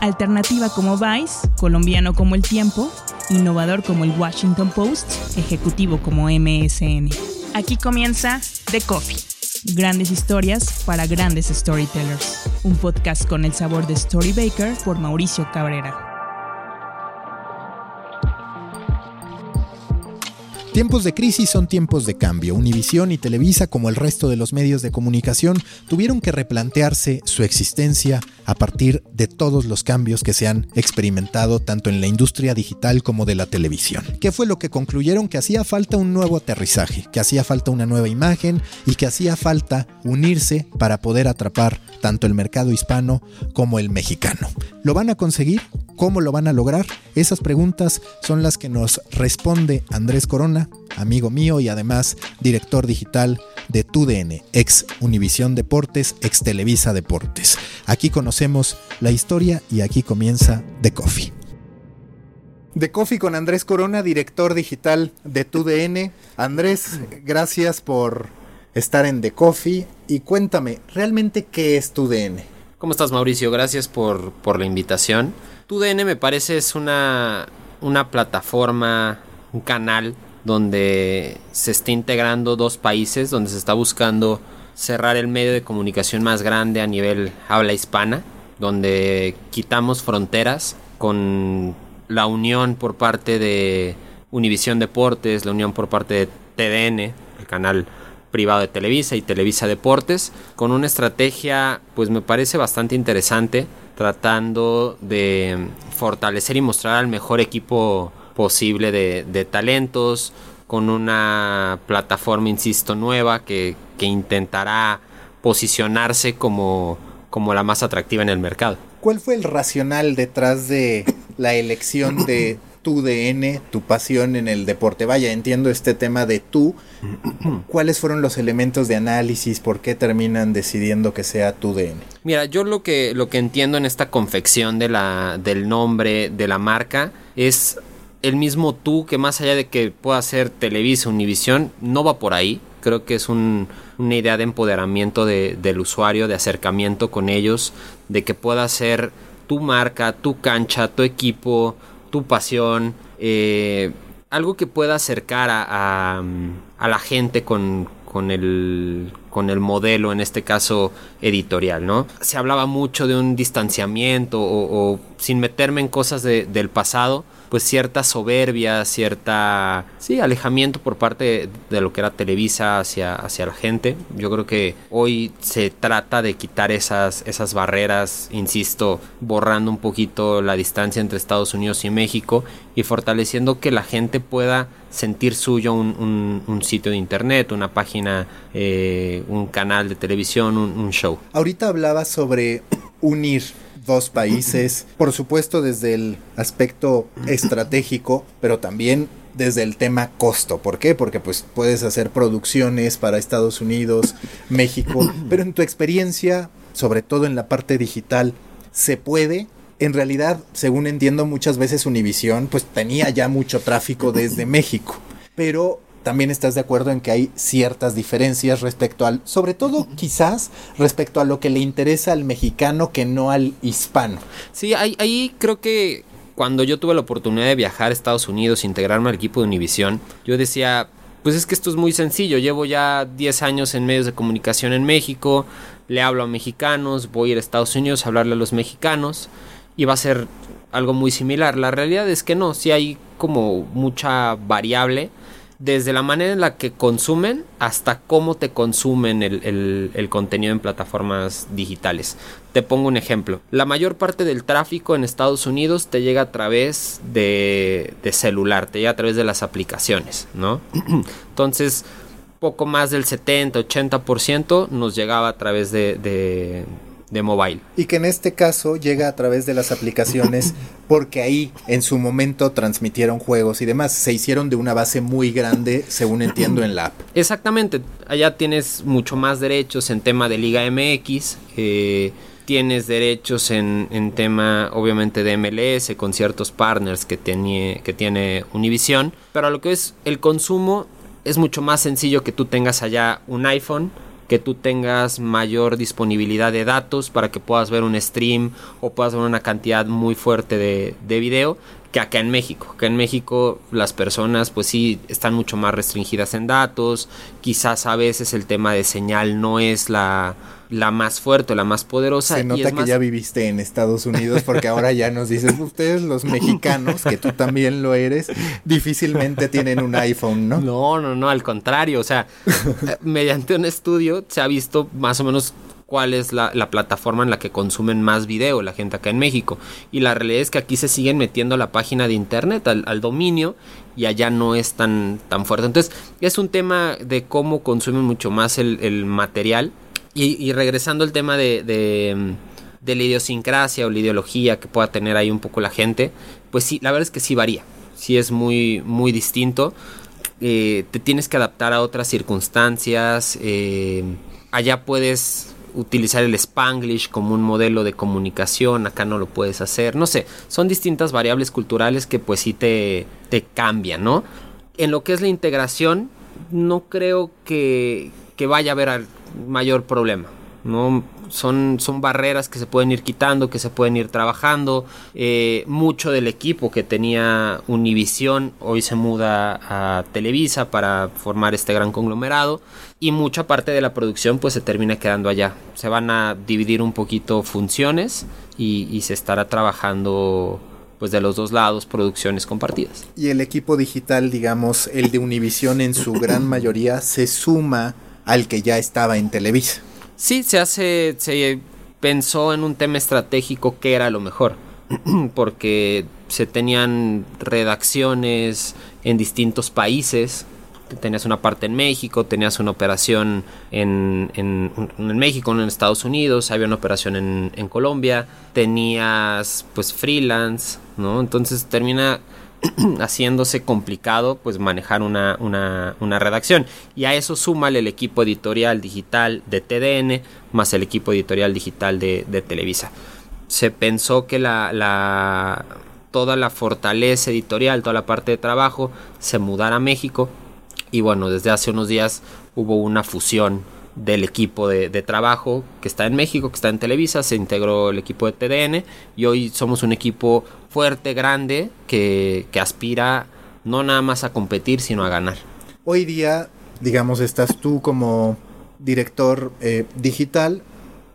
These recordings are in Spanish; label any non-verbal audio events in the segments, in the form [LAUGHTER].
Alternativa como Vice, colombiano como El Tiempo, innovador como el Washington Post, ejecutivo como MSN. Aquí comienza The Coffee. Grandes historias para grandes storytellers. Un podcast con el sabor de Story Baker por Mauricio Cabrera. Tiempos de crisis son tiempos de cambio. Univisión y Televisa, como el resto de los medios de comunicación, tuvieron que replantearse su existencia a partir de todos los cambios que se han experimentado tanto en la industria digital como de la televisión. ¿Qué fue lo que concluyeron? Que hacía falta un nuevo aterrizaje, que hacía falta una nueva imagen y que hacía falta unirse para poder atrapar tanto el mercado hispano como el mexicano. ¿Lo van a conseguir? ¿Cómo lo van a lograr? Esas preguntas son las que nos responde Andrés Corona, amigo mío y además director digital de TUDN, ex Univisión Deportes, ex Televisa Deportes. Aquí conocemos la historia y aquí comienza The Coffee. The Coffee con Andrés Corona, director digital de TUDN. Andrés, gracias por estar en The Coffee y cuéntame, ¿realmente qué es TUDN? ¿Cómo estás Mauricio? Gracias por, por la invitación. TUDN me parece es una, una plataforma, un canal donde se está integrando dos países, donde se está buscando cerrar el medio de comunicación más grande a nivel habla hispana, donde quitamos fronteras con la unión por parte de Univisión Deportes, la unión por parte de TDN, el canal privado de Televisa y Televisa Deportes, con una estrategia pues me parece bastante interesante tratando de fortalecer y mostrar al mejor equipo posible de, talentos, con una plataforma, insisto, nueva que, intentará posicionarse como, como la más atractiva en el mercado. ¿Cuál fue el racional detrás de la elección de tu DN, tu pasión en el deporte. Vaya, entiendo este tema de tú. [CLEARS THROAT] ¿Cuáles fueron los elementos de análisis? ¿Por qué terminan decidiendo que sea tu DN? Mira, yo lo que, lo que entiendo en esta confección de la, del nombre de la marca es el mismo tú que más allá de que pueda ser Televisa, Univisión, no va por ahí. Creo que es una idea de empoderamiento del usuario, de acercamiento con ellos, de que pueda ser tu marca, tu cancha, tu equipo, tu pasión, eh, algo que pueda acercar a, a, la gente con, con, el, con el modelo, en este caso editorial, ¿no? Se hablaba mucho de un distanciamiento o, sin meterme en cosas del pasado, pues cierta soberbia, cierta, sí, alejamiento por parte de, lo que era Televisa hacia, hacia la gente. Yo creo que hoy se trata de quitar esas, esas barreras, insisto, borrando un poquito la distancia entre Estados Unidos y México y fortaleciendo que la gente pueda sentir suyo un, un, sitio de internet, una página, eh, un canal de televisión, un, un show. Ahorita hablaba sobre unir dos países, por supuesto desde el aspecto estratégico, pero también desde el tema costo. ¿Por qué? Porque pues puedes hacer producciones para Estados Unidos, México, pero en tu experiencia, sobre todo en la parte digital, ¿se puede? En realidad, según entiendo, muchas veces Univision pues tenía ya mucho tráfico desde México, pero también estás de acuerdo en que hay ciertas diferencias respecto al, sobre todo quizás respecto a lo que le interesa al mexicano que no al hispano. Sí, ahí, ahí creo que cuando yo tuve la oportunidad de viajar a Estados Unidos, integrarme al equipo de Univision, yo decía, pues es que esto es muy sencillo, llevo ya 10 años en medios de comunicación en México, le hablo a mexicanos, voy a ir a Estados Unidos a hablarle a los mexicanos y va a ser algo muy similar. La realidad es que no, sí hay como mucha variable desde la manera en la que consumen hasta cómo te consumen el, contenido en plataformas digitales. Te pongo un ejemplo. La mayor parte del tráfico en Estados Unidos te llega a través de, celular, te llega a través de las aplicaciones, ¿no? [CLEARS THROAT] Entonces, poco más del 70-80% nos llegaba a través de de mobile. Y que en este caso llega a través de las aplicaciones [LAUGHS] porque ahí en su momento transmitieron juegos y demás. Se hicieron de una base muy grande, según entiendo, en la app. Exactamente. Allá tienes mucho más derechos en tema de Liga MX. Eh, tienes derechos en, en, tema, obviamente, de MLS con ciertos partners que tiene, que tiene Univision. Pero a lo que es el consumo, es mucho más sencillo que tú tengas allá un iPhone que tú tengas mayor disponibilidad de datos para que puedas ver un stream o puedas ver una cantidad muy fuerte de, de video que acá en México. Que en México las personas pues sí están mucho más restringidas en datos, quizás a veces el tema de señal no es la, la más fuerte, la más poderosa. Se nota que ya viviste en Estados Unidos porque ahora ya nos dices, ustedes los mexicanos, que tú también lo eres, difícilmente tienen un iPhone, ¿no? No, no, no, al contrario, o sea, mediante un estudio se ha visto más o menos cuál es la, plataforma en la que consumen más video la gente acá en México. Y la realidad es que aquí se siguen metiendo a la página de internet, al, dominio, y allá no es tan, tan fuerte. Entonces, es un tema de cómo consumen mucho más el, material. Y, regresando al tema de, de, de, la idiosincrasia o la ideología que pueda tener ahí un poco la gente, pues sí, la verdad es que sí varía. Sí es muy, muy distinto. Eh, te tienes que adaptar a otras circunstancias. Eh, allá puedes utilizar el spanglish como un modelo de comunicación, acá no lo puedes hacer, no sé, son distintas variables culturales que pues sí te, te cambian, ¿no? En lo que es la integración, no creo que, que vaya a haber mayor problema, ¿no? Son, son barreras que se pueden ir quitando, que se pueden ir trabajando. Eh, mucho del equipo que tenía Univision hoy se muda a Televisa para formar este gran conglomerado y mucha parte de la producción pues se termina quedando allá. Se van a dividir un poquito funciones y, y se estará trabajando pues de los dos lados producciones compartidas. Y el equipo digital, digamos, el de Univision en su gran mayoría se suma al que ya estaba en Televisa. Sí, se hace, se pensó en un tema estratégico que era lo mejor, [CLEARS THROAT] porque se tenían redacciones en distintos países, tenías una parte en México, tenías una operación en, en, México, en Estados Unidos, había una operación en, en, Colombia, tenías pues freelance, ¿no? Entonces termina [CLEARS THROAT] haciéndose complicado pues manejar una, una, una, redacción. Y a eso súmale el equipo editorial digital de TDN más el equipo editorial digital de, de Televisa. Se pensó que la, la, toda la fortaleza editorial, toda la parte de trabajo se mudara a México. Y bueno, desde hace unos días hubo una fusión del equipo de, trabajo que está en México, que está en Televisa, se integró el equipo de TDN y hoy somos un equipo fuerte, grande, que, aspira no nada más a competir, sino a ganar. Hoy día, digamos, estás tú como director eh, digital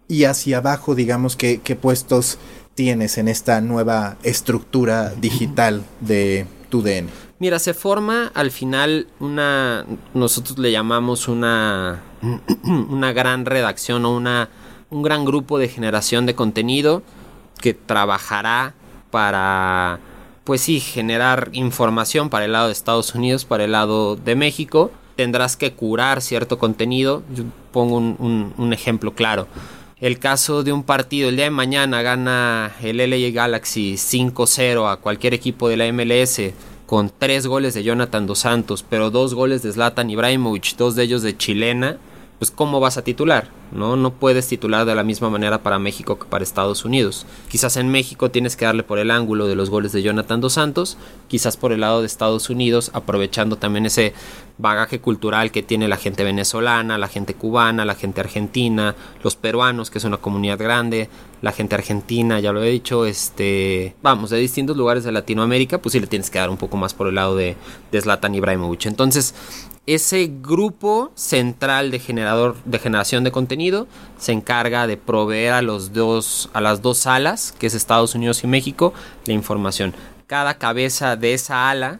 y hacia abajo, digamos, ¿qué, ¿qué puestos tienes en esta nueva estructura digital de tu DN? Mira, se forma al final una, nosotros le llamamos una, [CLEARS THROAT] una gran redacción o una, un gran grupo de generación de contenido que trabajará para, pues sí, generar información para el lado de Estados Unidos, para el lado de México. Tendrás que curar cierto contenido. Yo pongo un, un ejemplo claro. El caso de un partido, el día de mañana gana el LA Galaxy 5-0 a cualquier equipo de la MLS con tres goles de Jonathan Dos Santos, pero dos goles de Zlatan Ibrahimovic, dos de ellos de chilena, pues ¿cómo vas a titular? ¿no? No puedes titular de la misma manera para México que para Estados Unidos. Quizás en México tienes que darle por el ángulo de los goles de Jonathan Dos Santos, quizás por el lado de Estados Unidos, aprovechando también ese bagaje cultural que tiene la gente venezolana, la gente cubana, la gente argentina, los peruanos, que es una comunidad grande, la gente argentina, ya lo he dicho, este, vamos, de distintos lugares de Latinoamérica, pues sí le tienes que dar un poco más por el lado de, de Zlatan Ibrahimovic. Entonces, ese grupo central de generador de generación de contenido se encarga de proveer a los dos a las dos alas que es Estados Unidos y México la información cada cabeza de esa ala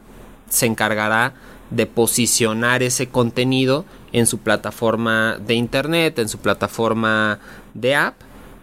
se encargará de posicionar ese contenido en su plataforma de internet en su plataforma de app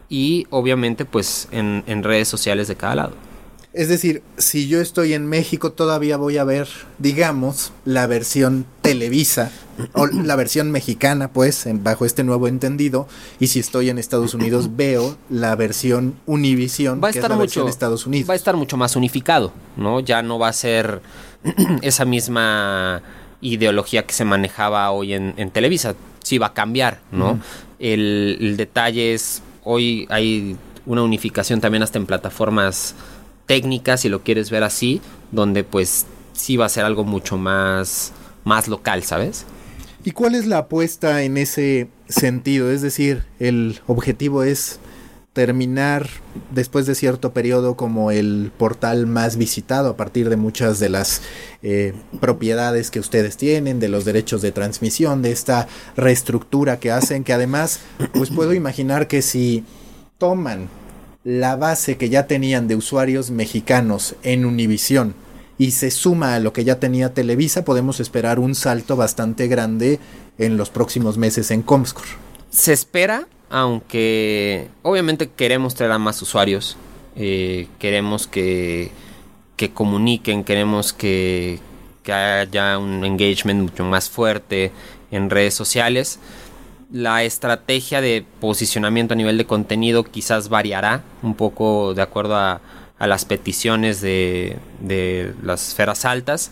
y obviamente pues en, en redes sociales de cada lado es decir, si yo estoy en México todavía voy a ver, digamos, la versión Televisa o [COUGHS] la versión mexicana, pues, bajo este nuevo entendido. Y si estoy en Estados Unidos [COUGHS] veo la versión Univision, va a estar mucho, Estados Unidos. Va a estar mucho más unificado, ¿no? Ya no va a ser [CLEARS THROAT] esa misma ideología que se manejaba hoy en, Televisa. Sí va a cambiar, ¿no? el, el detalle es hoy hay una unificación también hasta en plataformas técnica, si lo quieres ver así, donde pues sí va a ser algo mucho más, más local, ¿sabes? ¿Y cuál es la apuesta en ese sentido? Es decir, el objetivo es terminar después de cierto periodo como el portal más visitado a partir de muchas de las eh, propiedades que ustedes tienen, de los derechos de transmisión, de esta reestructura que hacen, que además, pues puedo imaginar que si toman la base que ya tenían de usuarios mexicanos en Univisión y se suma a lo que ya tenía Televisa, podemos esperar un salto bastante grande en los próximos meses en Comscore. Se espera, aunque obviamente queremos traer a más usuarios, eh, queremos que, que, comuniquen, queremos que, que haya un engagement mucho más fuerte en redes sociales. La estrategia de posicionamiento a nivel de contenido quizás variará un poco de acuerdo a, a las peticiones de, de las esferas altas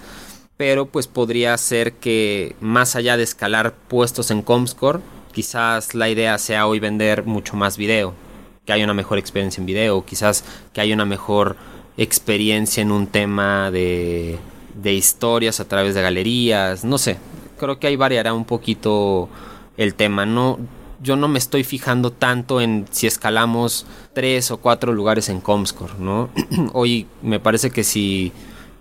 pero pues podría ser que más allá de escalar puestos en Comscore, quizás la idea sea hoy vender mucho más video, que haya una mejor experiencia en video, quizás que haya una mejor experiencia en un tema de, de historias a través de galerías, no sé, creo que ahí variará un poquito el tema, no yo no me estoy fijando tanto en si escalamos tres o cuatro lugares en Comscore, ¿no? [CLEARS THROAT] Hoy me parece que si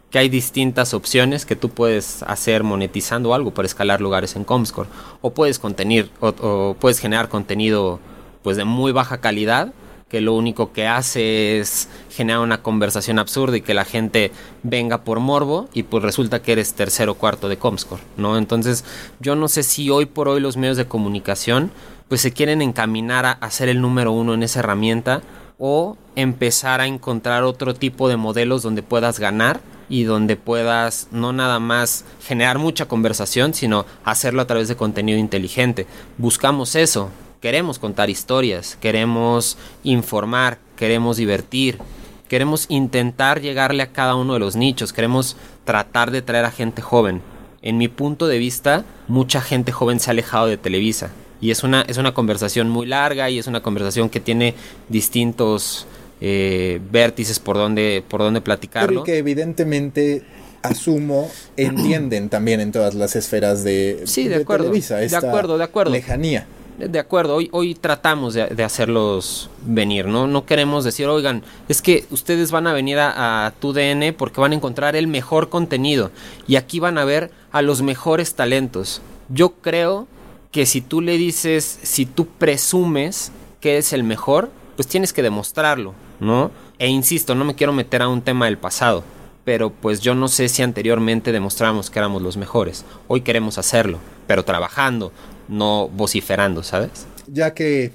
que hay distintas opciones que tú puedes hacer monetizando algo para escalar lugares en Comscore o puedes contener o, puedes generar contenido pues de muy baja calidad que lo único que hace es generar una conversación absurda y que la gente venga por morbo y pues resulta que eres tercero o cuarto de Comscore, ¿no? Entonces yo no sé si hoy por hoy los medios de comunicación pues se quieren encaminar a, a ser el número uno en esa herramienta o empezar a encontrar otro tipo de modelos donde puedas ganar y donde puedas no nada más generar mucha conversación, sino hacerlo a través de contenido inteligente. Buscamos eso, queremos contar historias, queremos informar, queremos divertir, queremos intentar llegarle a cada uno de los nichos, queremos tratar de traer a gente joven. En mi punto de vista, mucha gente joven se ha alejado de Televisa. Y es una, es una conversación muy larga y es una conversación que tiene distintos eh, vértices por donde, por donde platicarlo. Pero que evidentemente asumo, entienden [CLEARS THROAT] también en todas las esferas de, sí, de, acuerdo, Televisa. de acuerdo, de acuerdo. Lejanía. De acuerdo, hoy, hoy tratamos de, de, hacerlos venir, ¿no? No queremos decir, oigan, es que ustedes van a venir a, a tu DN porque van a encontrar el mejor contenido y aquí van a ver a los mejores talentos. Yo creo que si tú le dices, si tú presumes que es el mejor, pues tienes que demostrarlo. ¿no? E insisto, no me quiero meter a un tema del pasado, pero pues yo no sé si anteriormente demostramos que éramos los mejores. Hoy queremos hacerlo, pero trabajando, no vociferando, ¿sabes? Ya que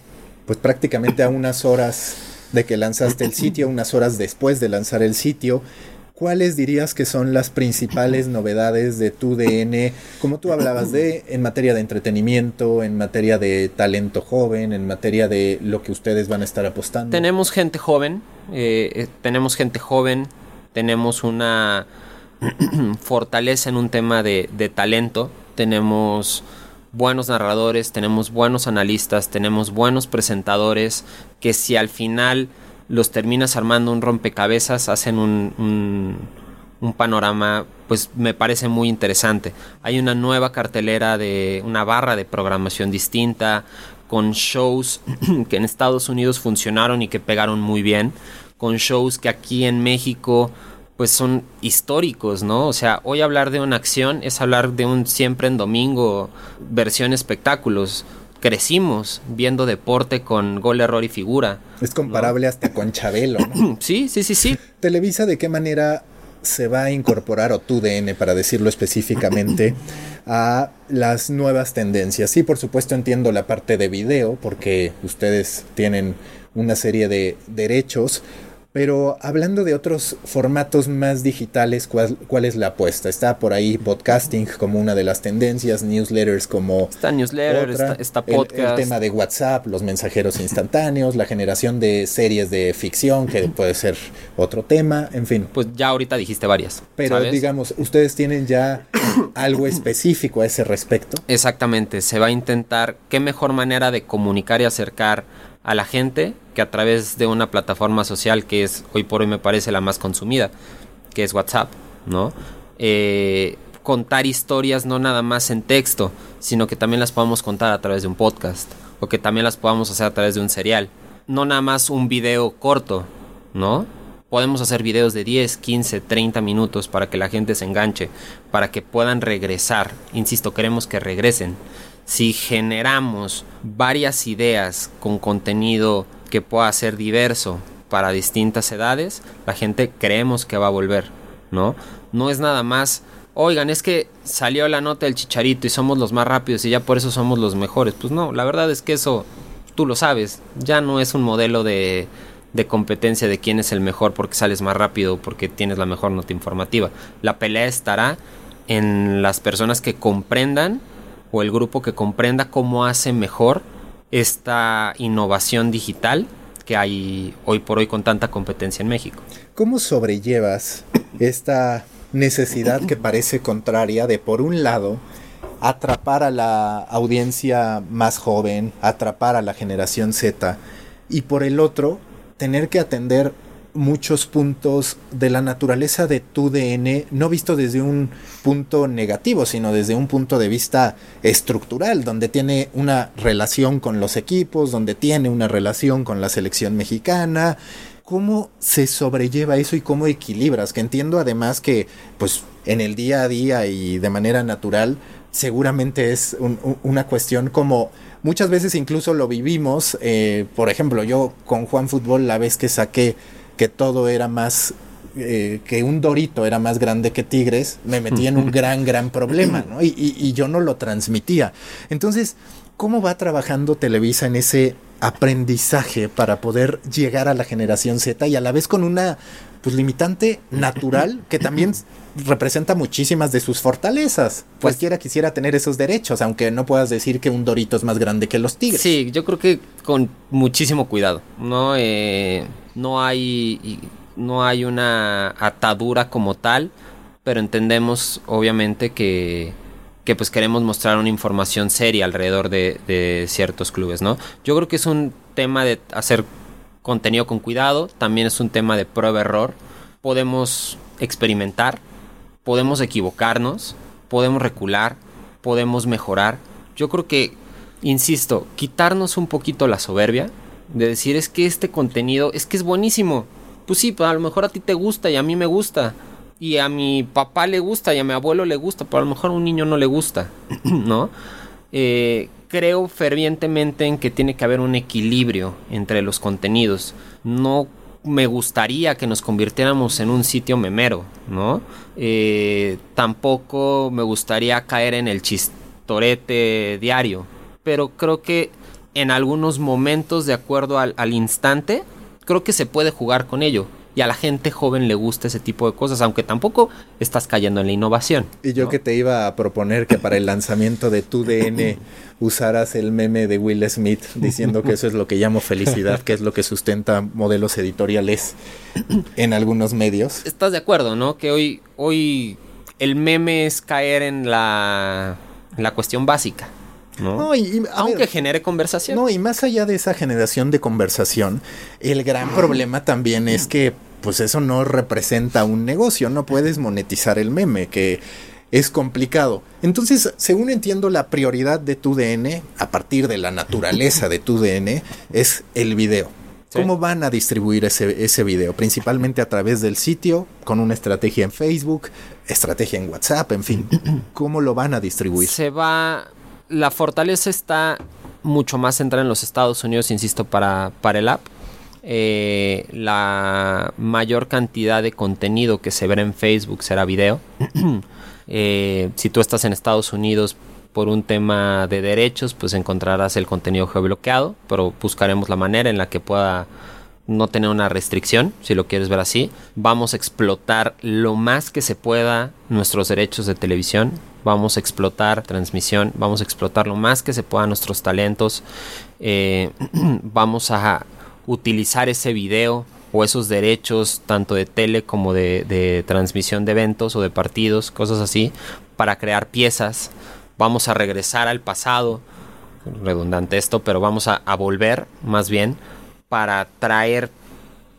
pues prácticamente a unas horas de que lanzaste el sitio, unas horas después de lanzar el sitio, ¿cuáles dirías que son las principales novedades de tu DN? Como tú hablabas de, en materia de entretenimiento, en materia de talento joven, en materia de lo que ustedes van a estar apostando. Tenemos gente joven, eh, eh tenemos gente joven, tenemos una [CLEARS THROAT] fortaleza en un tema de, de talento, tenemos buenos narradores, tenemos buenos analistas, tenemos buenos presentadores, que si al final los terminas armando un rompecabezas, hacen un, un, panorama, pues me parece muy interesante. Hay una nueva cartelera de una barra de programación distinta, con shows [CLEARS THROAT] que en Estados Unidos funcionaron y que pegaron muy bien, con shows que aquí en México pues son históricos, ¿no? O sea, hoy hablar de una acción es hablar de un siempre en domingo versión espectáculos crecimos viendo deporte con gol, error y figura. Es comparable hasta con Chabelo, ¿no? [CLEARS THROAT] sí, sí, sí, sí. Televisa, ¿de qué manera se va a incorporar, o tu DN para decirlo específicamente, [CLEARS THROAT] a las nuevas tendencias? Sí, por supuesto entiendo la parte de video, porque ustedes tienen una serie de derechos, pero hablando de otros formatos más digitales, ¿cuál, ¿cuál, es la apuesta? Está por ahí podcasting como una de las tendencias, newsletters como... Está newsletter, está, podcast. El, tema de WhatsApp, los mensajeros instantáneos, la generación de series de ficción, que puede ser otro tema, en fin. Pues ya ahorita dijiste varias. Pero digamos, ustedes tienen ya algo específico a ese respecto. Exactamente, se va a intentar qué mejor manera de comunicar y acercar a la gente que a través de una plataforma social que es hoy por hoy me parece la más consumida, que es WhatsApp, ¿no? Eh, contar historias no nada más en texto, sino que también las podamos contar a través de un podcast o que también las podamos hacer a través de un serial. No nada más un video corto, ¿no? Podemos hacer videos de 10, 15, 30 minutos para que la gente se enganche, para que puedan regresar. Insisto, queremos que regresen. Si generamos varias ideas con contenido que pueda ser diverso para distintas edades, la gente creemos que va a volver, ¿no? No es nada más oigan, es que salió la nota del chicharito y somos los más rápidos y ya por eso somos los mejores. Pues no, la verdad es que eso tú lo sabes, ya no es un modelo de, de competencia de quién es el mejor porque sales más rápido, porque tienes la mejor nota informativa. La pelea estará en las personas que comprendan o el grupo que comprenda cómo hace mejor esta innovación digital que hay hoy por hoy con tanta competencia en México. ¿Cómo sobrellevas esta necesidad que parece contraria de, por un lado, atrapar a la audiencia más joven, atrapar a la generación Z, y por el otro, tener que atender muchos puntos de la naturaleza de tu DN, no visto desde un punto negativo, sino desde un punto de vista estructural, donde tiene una relación con los equipos, donde tiene una relación con la selección mexicana, ¿Cómo se sobrelleva eso y cómo equilibras? Que entiendo además que, pues, en el día a día y de manera natural, seguramente es una cuestión como muchas veces incluso lo vivimos. Eh, por ejemplo, yo con Juan Fútbol, la vez que saqué que todo era más eh, que un dorito era más grande que Tigres, me metí en un [LAUGHS] gran, gran problema, ¿no? Y, y, yo no lo transmitía. Entonces, ¿cómo va trabajando Televisa en ese aprendizaje para poder llegar a la generación Z y a la vez con una pues limitante natural [LAUGHS] que también representa muchísimas de sus fortalezas. Pues Cualquiera quisiera tener esos derechos, aunque no puedas decir que un Dorito es más grande que los tigres. Sí, yo creo que con muchísimo cuidado. No, eh, no hay no hay una atadura como tal, pero entendemos obviamente que que pues queremos mostrar una información seria alrededor de, ciertos clubes, ¿no? Yo creo que es un tema de hacer contenido con cuidado, también es un tema de prueba-error, podemos experimentar, podemos equivocarnos, podemos recular, podemos mejorar. Yo creo que, insisto, quitarnos un poquito la soberbia de decir es que este contenido es que es buenísimo. Pues sí, pues a lo mejor a ti te gusta y a mí me gusta y a mi papá le gusta y a mi abuelo le gusta, pero a lo mejor a un niño no le gusta, [CLEARS THROAT] ¿no? Eh, creo fervientemente en que tiene que haber un equilibrio entre los contenidos. No me gustaría que nos convirtiéramos en un sitio memero, ¿no? Eh, tampoco me gustaría caer en el chistorete diario, pero creo que en algunos momentos, de acuerdo al, al instante, creo que se puede jugar con ello y a la gente joven le gusta ese tipo de cosas, aunque tampoco estás cayendo en la innovación. Y yo que te iba a proponer que para el lanzamiento de tu DN [LAUGHS] usaras el meme de Will Smith diciendo que eso es lo que llamo felicidad, que es lo que sustenta modelos editoriales en algunos medios. ¿Estás de acuerdo, no? Que hoy, hoy el meme es caer en la, la cuestión básica. ¿No? Aunque genere conversación. No, y más allá de esa generación de conversación, el gran problema también es que pues eso no representa un negocio, no puedes monetizar el meme, que es complicado. Entonces, según entiendo, la prioridad de tu DN, a partir de la naturaleza de tu DN, es el video. ¿Cómo van a distribuir ese, ese video? Principalmente a través del sitio, con una estrategia en Facebook, estrategia en WhatsApp, en fin. [CLEARS THROAT] ¿Cómo lo van a distribuir? Se va la fortaleza está mucho más centrada en los Estados Unidos, insisto, para, para el app. Eh, la mayor cantidad de contenido que se verá en Facebook será video. [CLEARS THROAT] Eh, si tú estás en Estados Unidos por un tema de derechos, pues encontrarás el contenido geobloqueado, pero buscaremos la manera en la que pueda no tener una restricción, si lo quieres ver así. Vamos a explotar lo más que se pueda nuestros derechos de televisión. Vamos a explotar transmisión, vamos a explotar lo más que se pueda nuestros talentos. Eh, [CLEARS THROAT] vamos a utilizar ese video o esos derechos tanto de tele como de, transmisión de eventos o de partidos, cosas así, para crear piezas. Vamos a regresar al pasado, redundante esto, pero vamos a volver más bien para traer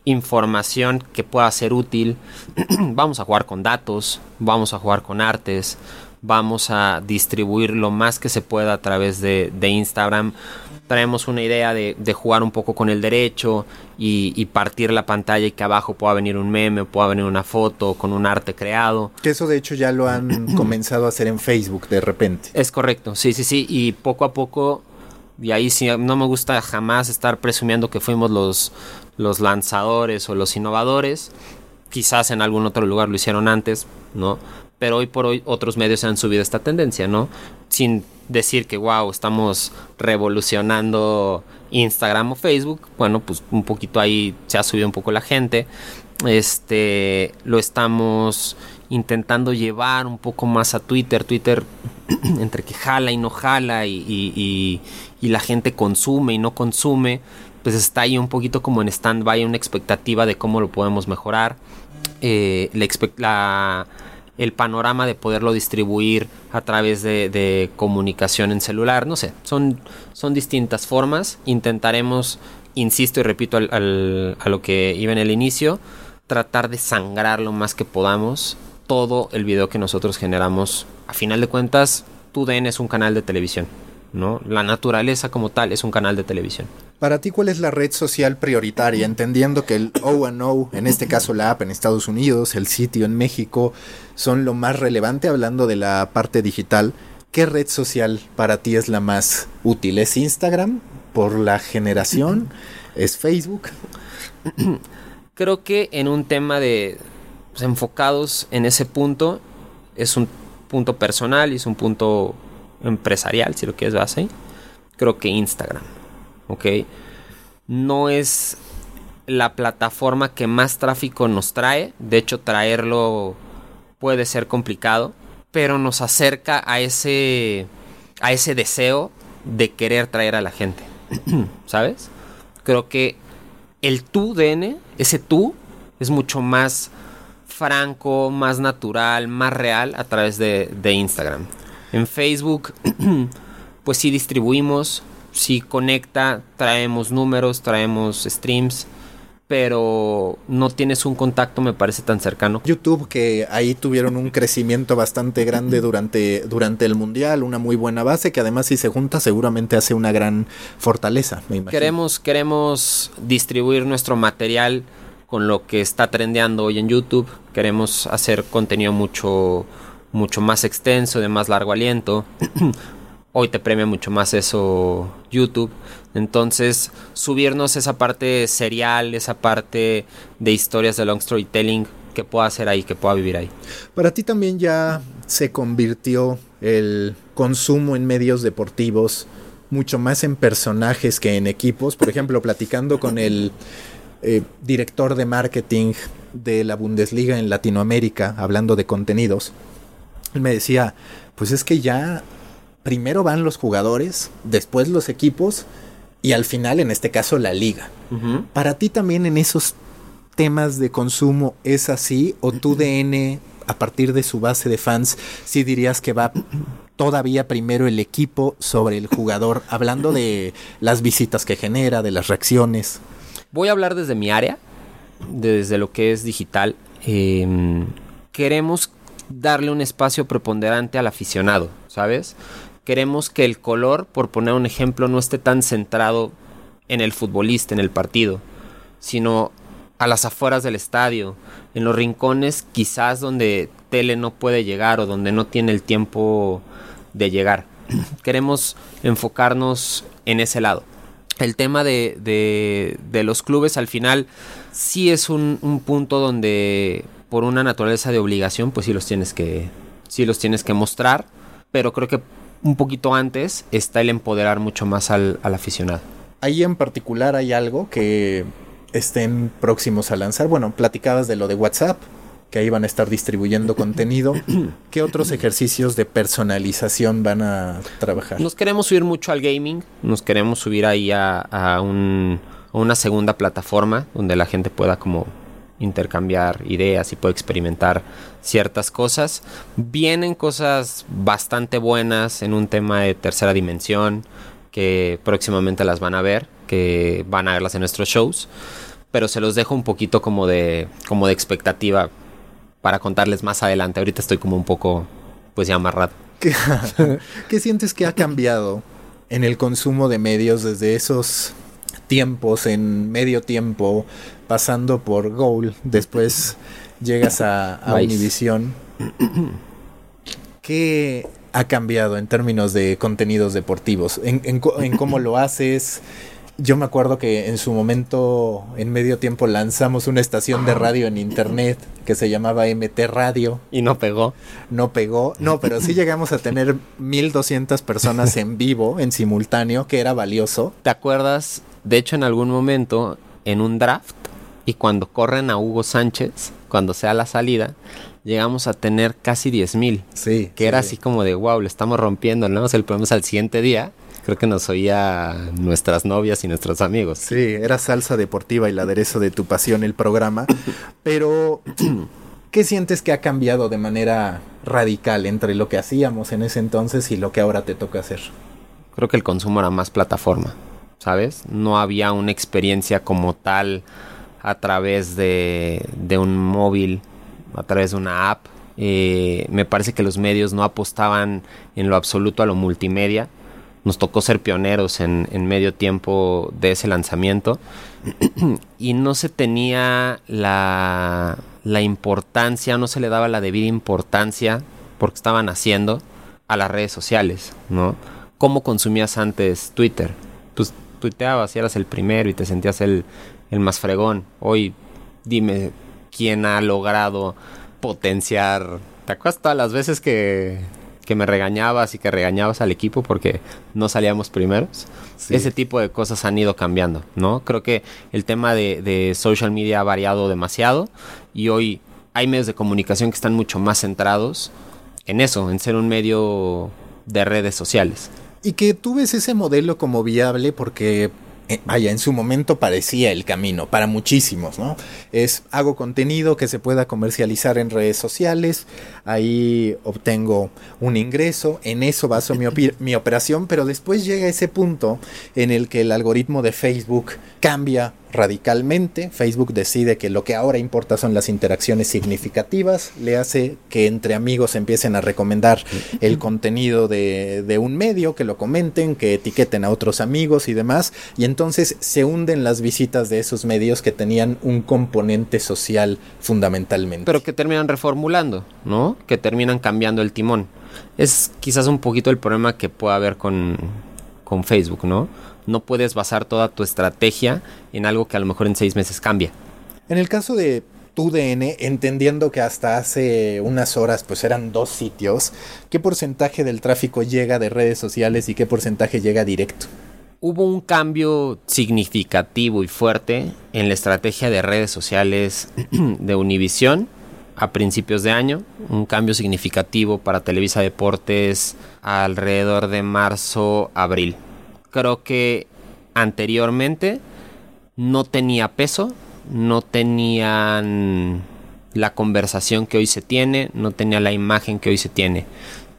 información que pueda ser útil. [CLEARS THROAT] vamos a jugar con datos, vamos a jugar con artes, vamos a distribuir lo más que se pueda a través de, Instagram. Traemos una idea de, jugar un poco con el derecho y, partir la pantalla y que abajo pueda venir un meme, pueda venir una foto con un arte creado. Que eso de hecho ya lo han [CLEARS THROAT] comenzado a hacer en Facebook de repente. Es correcto, sí, sí, sí. Y poco a poco y ahí sí no me gusta jamás estar presumiendo que fuimos los, los lanzadores o los innovadores. Quizás en algún otro lugar lo hicieron antes, ¿no? Pero hoy por hoy otros medios han subido esta tendencia, ¿no? Sin decir que, wow, estamos revolucionando Instagram o Facebook. Bueno, pues un poquito ahí se ha subido un poco la gente. Este, lo estamos intentando llevar un poco más a Twitter. Twitter [CLEARS THROAT] entre que jala y no jala y, la gente consume y no consume, pues está ahí un poquito como en stand-by, una expectativa de cómo lo podemos mejorar. Eh, la, el panorama de poderlo distribuir a través de, comunicación en celular, no sé, son, son distintas formas. Intentaremos, insisto y repito a lo que iba en el inicio, tratar de sangrar lo más que podamos todo el video que nosotros generamos. A final de cuentas, tu DN es un canal de televisión, ¿no? La naturaleza como tal es un canal de televisión. Para ti, ¿cuál es la red social prioritaria? Entendiendo que el O&O, en este caso la app en Estados Unidos, el sitio en México, son lo más relevante hablando de la parte digital. ¿Qué red social para ti es la más útil? ¿Es Instagram por la generación? ¿Es Facebook? [CLEARS THROAT] Creo que en un tema de, pues, enfocados en ese punto. Es un punto personal y es un punto empresarial, si lo quieres ver así. Creo que Instagram, ¿ok? No es la plataforma que más tráfico nos trae. De hecho, traerlo puede ser complicado, pero nos acerca a ese, a ese deseo de querer traer a la gente. [CLEARS THROAT] ¿Sabes? Creo que el tú DN, ese tú, es mucho más franco, más natural, más real a través de, Instagram. En Facebook, [CLEARS THROAT] pues sí distribuimos, sí conecta, traemos números, traemos streams, pero no tienes un contacto, me parece tan cercano. YouTube, que ahí tuvieron un crecimiento bastante grande durante, durante el Mundial, una muy buena base, que además si se junta seguramente hace una gran fortaleza, me imagino. Queremos, queremos distribuir nuestro material con lo que está trendeando hoy en YouTube. Queremos hacer contenido mucho, mucho más extenso, de más largo aliento. [CLEARS THROAT] hoy te premia mucho más eso YouTube. Entonces, subirnos esa parte serial, esa parte de historias de long storytelling que pueda hacer ahí, que pueda vivir ahí. Para ti también ya se convirtió el consumo en medios deportivos mucho más en personajes que en equipos. Por ejemplo, platicando con el eh, director de marketing de la Bundesliga en Latinoamérica, hablando de contenidos, él me decía, pues es que ya primero van los jugadores, después los equipos y al final, en este caso, la liga. Para ti también en esos temas de consumo es así o tu DN a partir de su base de fans sí dirías que va todavía primero el equipo sobre el jugador, hablando de las visitas que genera, de las reacciones. Voy a hablar desde mi área, desde lo que es digital. Em, queremos darle un espacio preponderante al aficionado, ¿sabes? Queremos que el color, por poner un ejemplo, no esté tan centrado en el futbolista, en el partido, sino a las afueras del estadio, en los rincones quizás donde tele no puede llegar o donde no tiene el tiempo de llegar. [CLEARS THROAT] Queremos enfocarnos en ese lado el tema de, de, los clubes al final sí es un, punto donde por una naturaleza de obligación pues sí los tienes que sí los tienes que mostrar pero creo que un poquito antes está el empoderar mucho más al, al aficionado ahí en particular hay algo que estén próximos a lanzar bueno platicabas de lo de WhatsApp que ahí van a estar distribuyendo [COUGHS] contenido. ¿Qué otros ejercicios de personalización van a trabajar? Nos queremos subir mucho al gaming, nos queremos subir ahí a, una segunda plataforma donde la gente pueda como intercambiar ideas y pueda experimentar ciertas cosas. Vienen cosas bastante buenas en un tema de tercera dimensión que próximamente las van a ver, que van a verlas en nuestros shows pero se los dejo un poquito como de, como de expectativa para contarles más adelante. Ahorita estoy como un poco, pues ya amarrado. [LAUGHS] ¿Qué, ¿Qué sientes que ha cambiado en el consumo de medios desde esos tiempos, en medio tiempo, pasando por Goal, después llegas a, a Univision? ¿Qué ha cambiado en términos de contenidos deportivos? ¿En, en, en cómo lo haces? Yo me acuerdo que en su momento, en medio tiempo, lanzamos una estación de radio en internet que se llamaba MT Radio. Y no pegó. No pegó. No, pero sí llegamos a tener 1200 personas en vivo, en simultáneo, que era valioso. ¿Te acuerdas? De hecho, en algún momento, en un draft, y cuando corren a Hugo Sánchez, cuando sea la salida, llegamos a tener casi 10 mil. Sí. Que sí. era así como de, wow, le estamos rompiendo, ¿no? El problema es al siguiente día creo que nos oía nuestras novias y nuestros amigos. Sí, era salsa deportiva y el aderezo de tu pasión el programa. [COUGHS] Pero, ¿qué sientes que ha cambiado de manera radical entre lo que hacíamos en ese entonces y lo que ahora te toca hacer? Creo que el consumo era más plataforma, ¿sabes? No había una experiencia como tal a través de, un móvil, a través de una app. Eh, me parece que los medios no apostaban en lo absoluto a lo multimedia nos tocó ser pioneros en, medio tiempo de ese lanzamiento [CLEARS THROAT] y no se tenía la, la, importancia, no se le daba la debida importancia porque estaban haciendo a las redes sociales, ¿no? ¿Cómo consumías antes Twitter? Pues tuiteabas y eras el primero y te sentías el, el más fregón. Hoy dime quién ha logrado potenciar... ¿Te acuerdas todas las veces que que me regañabas y que regañabas al equipo porque no salíamos primeros. Sí. Ese tipo de cosas han ido cambiando, ¿no? Creo que el tema de, de, social media ha variado demasiado y hoy hay medios de comunicación que están mucho más centrados en eso, en ser un medio de redes sociales. Y que tú ves ese modelo como viable porque vaya, en su momento parecía el camino para muchísimos, ¿no? Es hago contenido que se pueda comercializar en redes sociales, ahí obtengo un ingreso, en eso baso mi, mi, operación, pero después llega ese punto en el que el algoritmo de Facebook cambia radicalmente, Facebook decide que lo que ahora importa son las interacciones significativas, le hace que entre amigos empiecen a recomendar el contenido de, de, un medio, que lo comenten, que etiqueten a otros amigos y demás, y entonces se hunden las visitas de esos medios que tenían un componente social fundamentalmente. Pero que terminan reformulando, ¿no? Que terminan cambiando el timón. Es quizás un poquito el problema que puede haber con, con Facebook, ¿no? no puedes basar toda tu estrategia en algo que a lo mejor en seis meses cambia. En el caso de tu DN, entendiendo que hasta hace unas horas pues eran dos sitios, ¿qué porcentaje del tráfico llega de redes sociales y qué porcentaje llega directo? Hubo un cambio significativo y fuerte en la estrategia de redes sociales [CLEARS THROAT] de Univision a principios de año, un cambio significativo para Televisa Deportes alrededor de marzo, abril creo que anteriormente no tenía peso, no tenían la conversación que hoy se tiene, no tenía la imagen que hoy se tiene.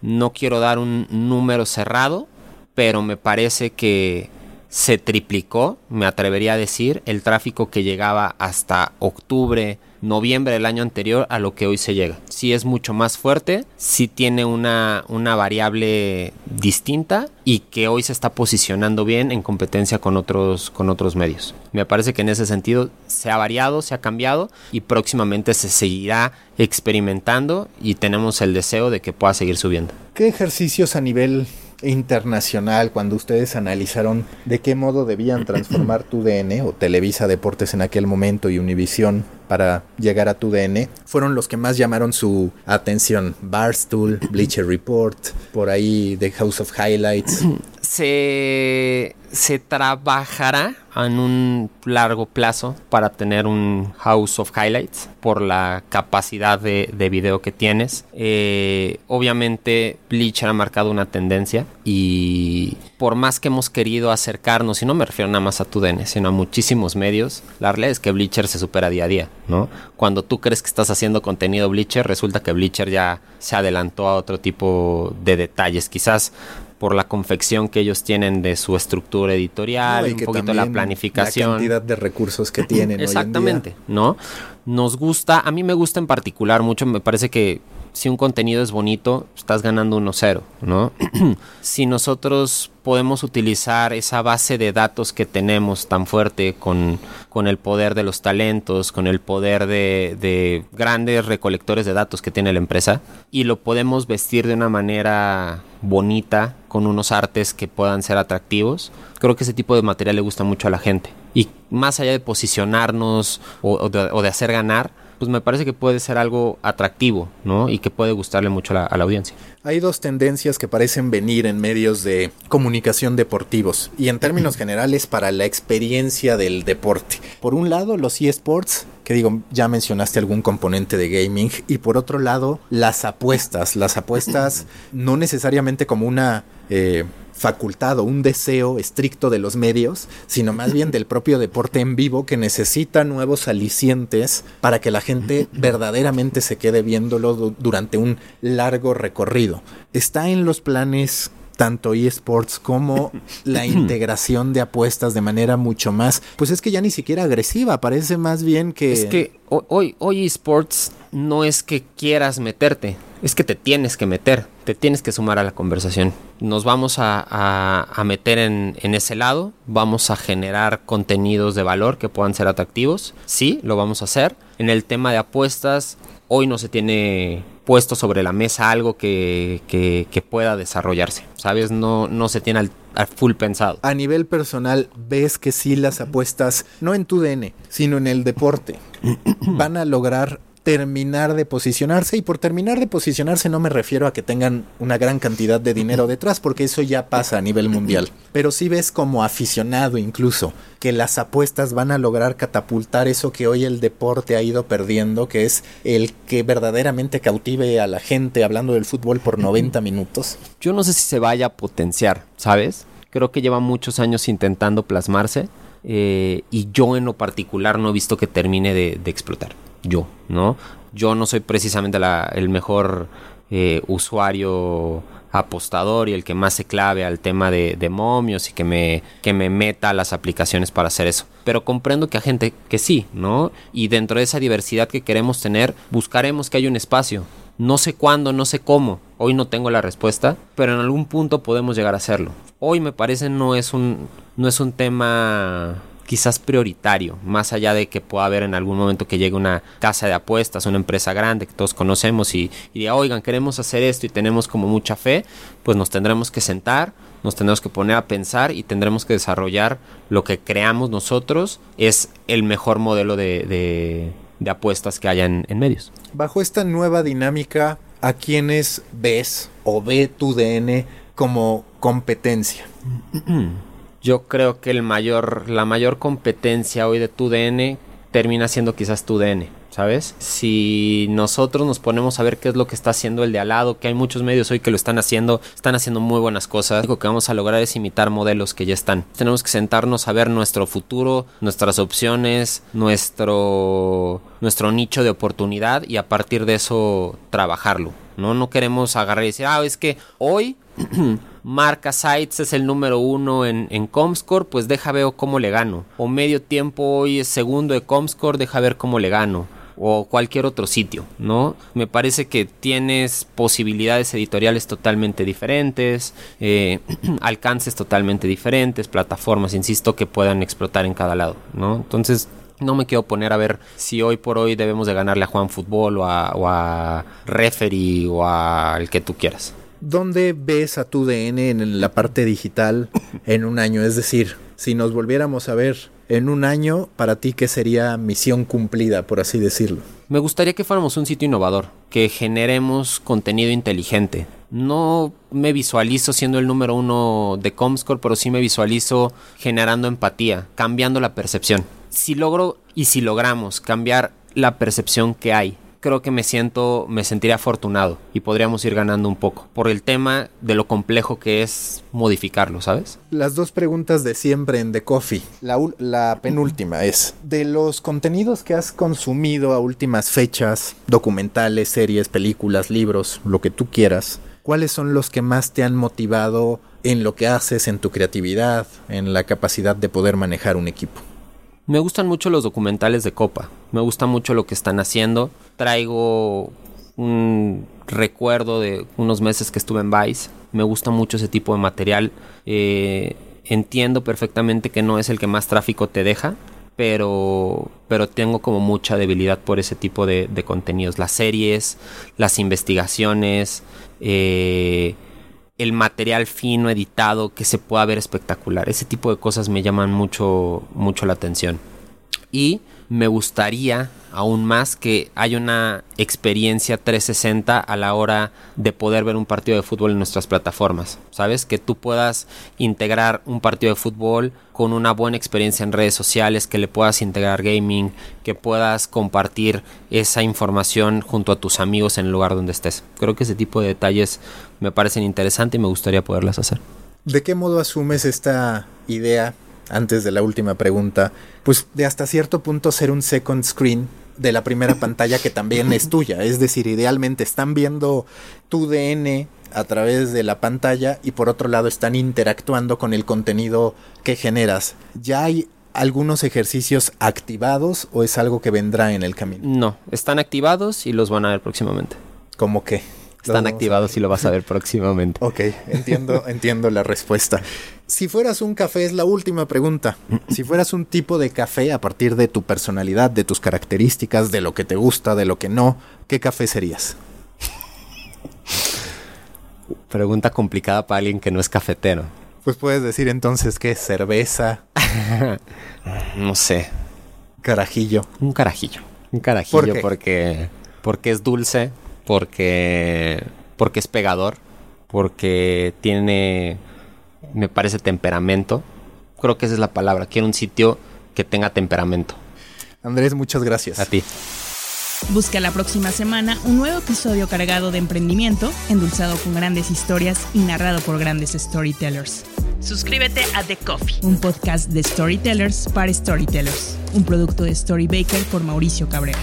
No quiero dar un número cerrado, pero me parece que se triplicó, me atrevería a decir, el tráfico que llegaba hasta octubre, noviembre del año anterior a lo que hoy se llega. Sí es mucho más fuerte, sí tiene una, una variable distinta y que hoy se está posicionando bien en competencia con otros, con otros medios. Me parece que en ese sentido se ha variado, se ha cambiado y próximamente se seguirá experimentando y tenemos el deseo de que pueda seguir subiendo. ¿Qué ejercicios a nivel internacional cuando ustedes analizaron de qué modo debían [CLEARS THROAT] transformar tu DN o Televisa Deportes en aquel momento y Univisión para llegar a tu DN fueron los que más llamaron su atención Barstool, Bleacher Report, por ahí The House of Highlights. Se, se trabajará en un largo plazo para tener un House of Highlights por la capacidad de, de video que tienes. Eh, obviamente Bleacher ha marcado una tendencia y por más que hemos querido acercarnos, y no me refiero nada más a tu DN, sino a muchísimos medios, la realidad es que Bleacher se supera día a día, ¿no? Cuando tú crees que estás haciendo contenido Bleacher, resulta que Bleacher ya se adelantó a otro tipo de detalles. Quizás por la confección que ellos tienen de su estructura editorial, un poquito la planificación. La cantidad de recursos que tienen. Exactamente, ¿no? Nos gusta, a mí me gusta en particular mucho, me parece que si un contenido es bonito, estás ganando 1-0, ¿no? [CLEARS THROAT] si nosotros podemos utilizar esa base de datos que tenemos tan fuerte con, con el poder de los talentos, con el poder de, de, grandes recolectores de datos que tiene la empresa, y lo podemos vestir de una manera bonita, con unos artes que puedan ser atractivos, creo que ese tipo de material le gusta mucho a la gente. Y más allá de posicionarnos o, de, o de hacer ganar, pues me parece que puede ser algo atractivo, ¿no? Y que puede gustarle mucho a la, audiencia. Hay dos tendencias que parecen venir en medios de comunicación deportivos y en términos generales para la experiencia del deporte. Por un lado, los eSports, que digo, ya mencionaste algún componente de gaming, y por otro lado, las apuestas. Las apuestas no necesariamente como una... Eh, facultad o un deseo estricto de los medios, sino más bien del propio deporte en vivo que necesita nuevos alicientes para que la gente [LAUGHS] verdaderamente se quede viéndolo durante un largo recorrido. Está en los planes tanto eSports como la [LAUGHS] integración de apuestas de manera mucho más, pues es que ya ni siquiera agresiva, parece más bien que... Es que hoy, hoy eSports no es que quieras meterte, es que te tienes que meter, te tienes que sumar a la conversación. Nos vamos a, a, meter en, en, ese lado, vamos a generar contenidos de valor que puedan ser atractivos, sí, lo vamos a hacer. En el tema de apuestas, hoy no se tiene puesto sobre la mesa algo que, que, pueda desarrollarse, ¿sabes? No, no se tiene al, al, full pensado. A nivel personal, ves que sí las apuestas, no en tu DN, sino en el deporte, [CLEARS THROAT] van a lograr terminar de posicionarse y por terminar de posicionarse no me refiero a que tengan una gran cantidad de dinero detrás porque eso ya pasa a nivel mundial. Pero si sí ves como aficionado incluso que las apuestas van a lograr catapultar eso que hoy el deporte ha ido perdiendo que es el que verdaderamente cautive a la gente hablando del fútbol por 90 minutos. Yo no sé si se vaya a potenciar sabes creo que lleva muchos años intentando plasmarse eh, y yo en lo particular no he visto que termine de, de explotar yo, ¿no? Yo no soy precisamente el mejor eh, usuario apostador y el que más se clave al tema de, de, momios y que me, que me meta las aplicaciones para hacer eso. Pero comprendo que hay gente que sí, ¿no? Y dentro de esa diversidad que queremos tener, buscaremos que haya un espacio. No sé cuándo, no sé cómo. Hoy no tengo la respuesta, pero en algún punto podemos llegar a hacerlo. Hoy me parece no es un, no es un tema quizás prioritario, más allá de que pueda haber en algún momento que llegue una casa de apuestas, una empresa grande que todos conocemos y, y diga, oigan, queremos hacer esto y tenemos como mucha fe, pues nos tendremos que sentar, nos tendremos que poner a pensar y tendremos que desarrollar lo que creamos nosotros es el mejor modelo de, de, de apuestas que haya en, en medios. Bajo esta nueva dinámica, ¿a quiénes ves o ve tu DN como competencia? [CLEARS THROAT] yo creo que el mayor, la mayor competencia hoy de tu DN termina siendo quizás tu DN, ¿sabes? Si nosotros nos ponemos a ver qué es lo que está haciendo el de al lado, que hay muchos medios hoy que lo están haciendo, están haciendo muy buenas cosas, lo que vamos a lograr es imitar modelos que ya están. Tenemos que sentarnos a ver nuestro futuro, nuestras opciones, nuestro, nuestro nicho de oportunidad y a partir de eso trabajarlo. No, no queremos agarrar y decir, ah, es que hoy [CLEARS THROAT] marca sites es el número uno en, en, Comscore, pues deja ver cómo le gano. O medio tiempo hoy es segundo de Comscore, deja ver cómo le gano. O cualquier otro sitio, ¿no? Me parece que tienes posibilidades editoriales totalmente diferentes, eh, [CLEARS THROAT] alcances totalmente diferentes, plataformas, insisto, que puedan explotar en cada lado, ¿no? Entonces, no me quiero poner a ver si hoy por hoy debemos de ganarle a Juan Fútbol o a, o a Referee o al que tú quieras. ¿Dónde ves a tu DN en la parte digital en un año? Es decir, si nos volviéramos a ver en un año, para ti, ¿qué sería misión cumplida, por así decirlo? Me gustaría que fuéramos un sitio innovador, que generemos contenido inteligente. No me visualizo siendo el número uno de Comscore, pero sí me visualizo generando empatía, cambiando la percepción. Si logro y si logramos cambiar la percepción que hay creo que me siento, me sentiría afortunado y podríamos ir ganando un poco por el tema de lo complejo que es modificarlo, ¿sabes? Las dos preguntas de siempre en The Coffee. La, la penúltima es, de los contenidos que has consumido a últimas fechas, documentales, series, películas, libros, lo que tú quieras, ¿cuáles son los que más te han motivado en lo que haces, en tu creatividad, en la capacidad de poder manejar un equipo? Me gustan mucho los documentales de Copa, me gusta mucho lo que están haciendo. Traigo un recuerdo de unos meses que estuve en Vice, me gusta mucho ese tipo de material. Eh, entiendo perfectamente que no es el que más tráfico te deja, pero, pero tengo como mucha debilidad por ese tipo de, contenidos. Las series, las investigaciones, eh, el material fino, editado, que se pueda ver espectacular. Ese tipo de cosas me llaman mucho, mucho la atención. Y me gustaría aún más que haya una experiencia 360 a la hora de poder ver un partido de fútbol en nuestras plataformas. ¿Sabes? Que tú puedas integrar un partido de fútbol con una buena experiencia en redes sociales, que le puedas integrar gaming, que puedas compartir esa información junto a tus amigos en el lugar donde estés. Creo que ese tipo de detalles me parecen interesantes y me gustaría poderlas hacer. ¿De qué modo asumes esta idea antes de la última pregunta, pues de hasta cierto punto ser un second screen de la primera [LAUGHS] pantalla que también es tuya. Es decir, idealmente están viendo tu DN a través de la pantalla y por otro lado están interactuando con el contenido que generas. ¿Ya hay algunos ejercicios activados o es algo que vendrá en el camino? No, están activados y los van a ver próximamente. ¿Cómo qué? Están activados y lo vas a ver [LAUGHS] próximamente. Ok, entiendo, entiendo la respuesta. Si fueras un café, es la última pregunta. Si fueras un tipo de café a partir de tu personalidad, de tus características, de lo que te gusta, de lo que no, ¿qué café serías? Pregunta complicada para alguien que no es cafetero. Pues puedes decir entonces que cerveza. [LAUGHS] no sé. Carajillo. Un carajillo. Un carajillo porque porque es dulce, porque porque es pegador, porque tiene me parece temperamento. Creo que esa es la palabra. Quiero un sitio que tenga temperamento. Andrés, muchas gracias. A ti. Busca la próxima semana un nuevo episodio cargado de emprendimiento, endulzado con grandes historias y narrado por grandes storytellers. Suscríbete a The Coffee, un podcast de storytellers para storytellers, un producto de Storybaker por Mauricio Cabrera.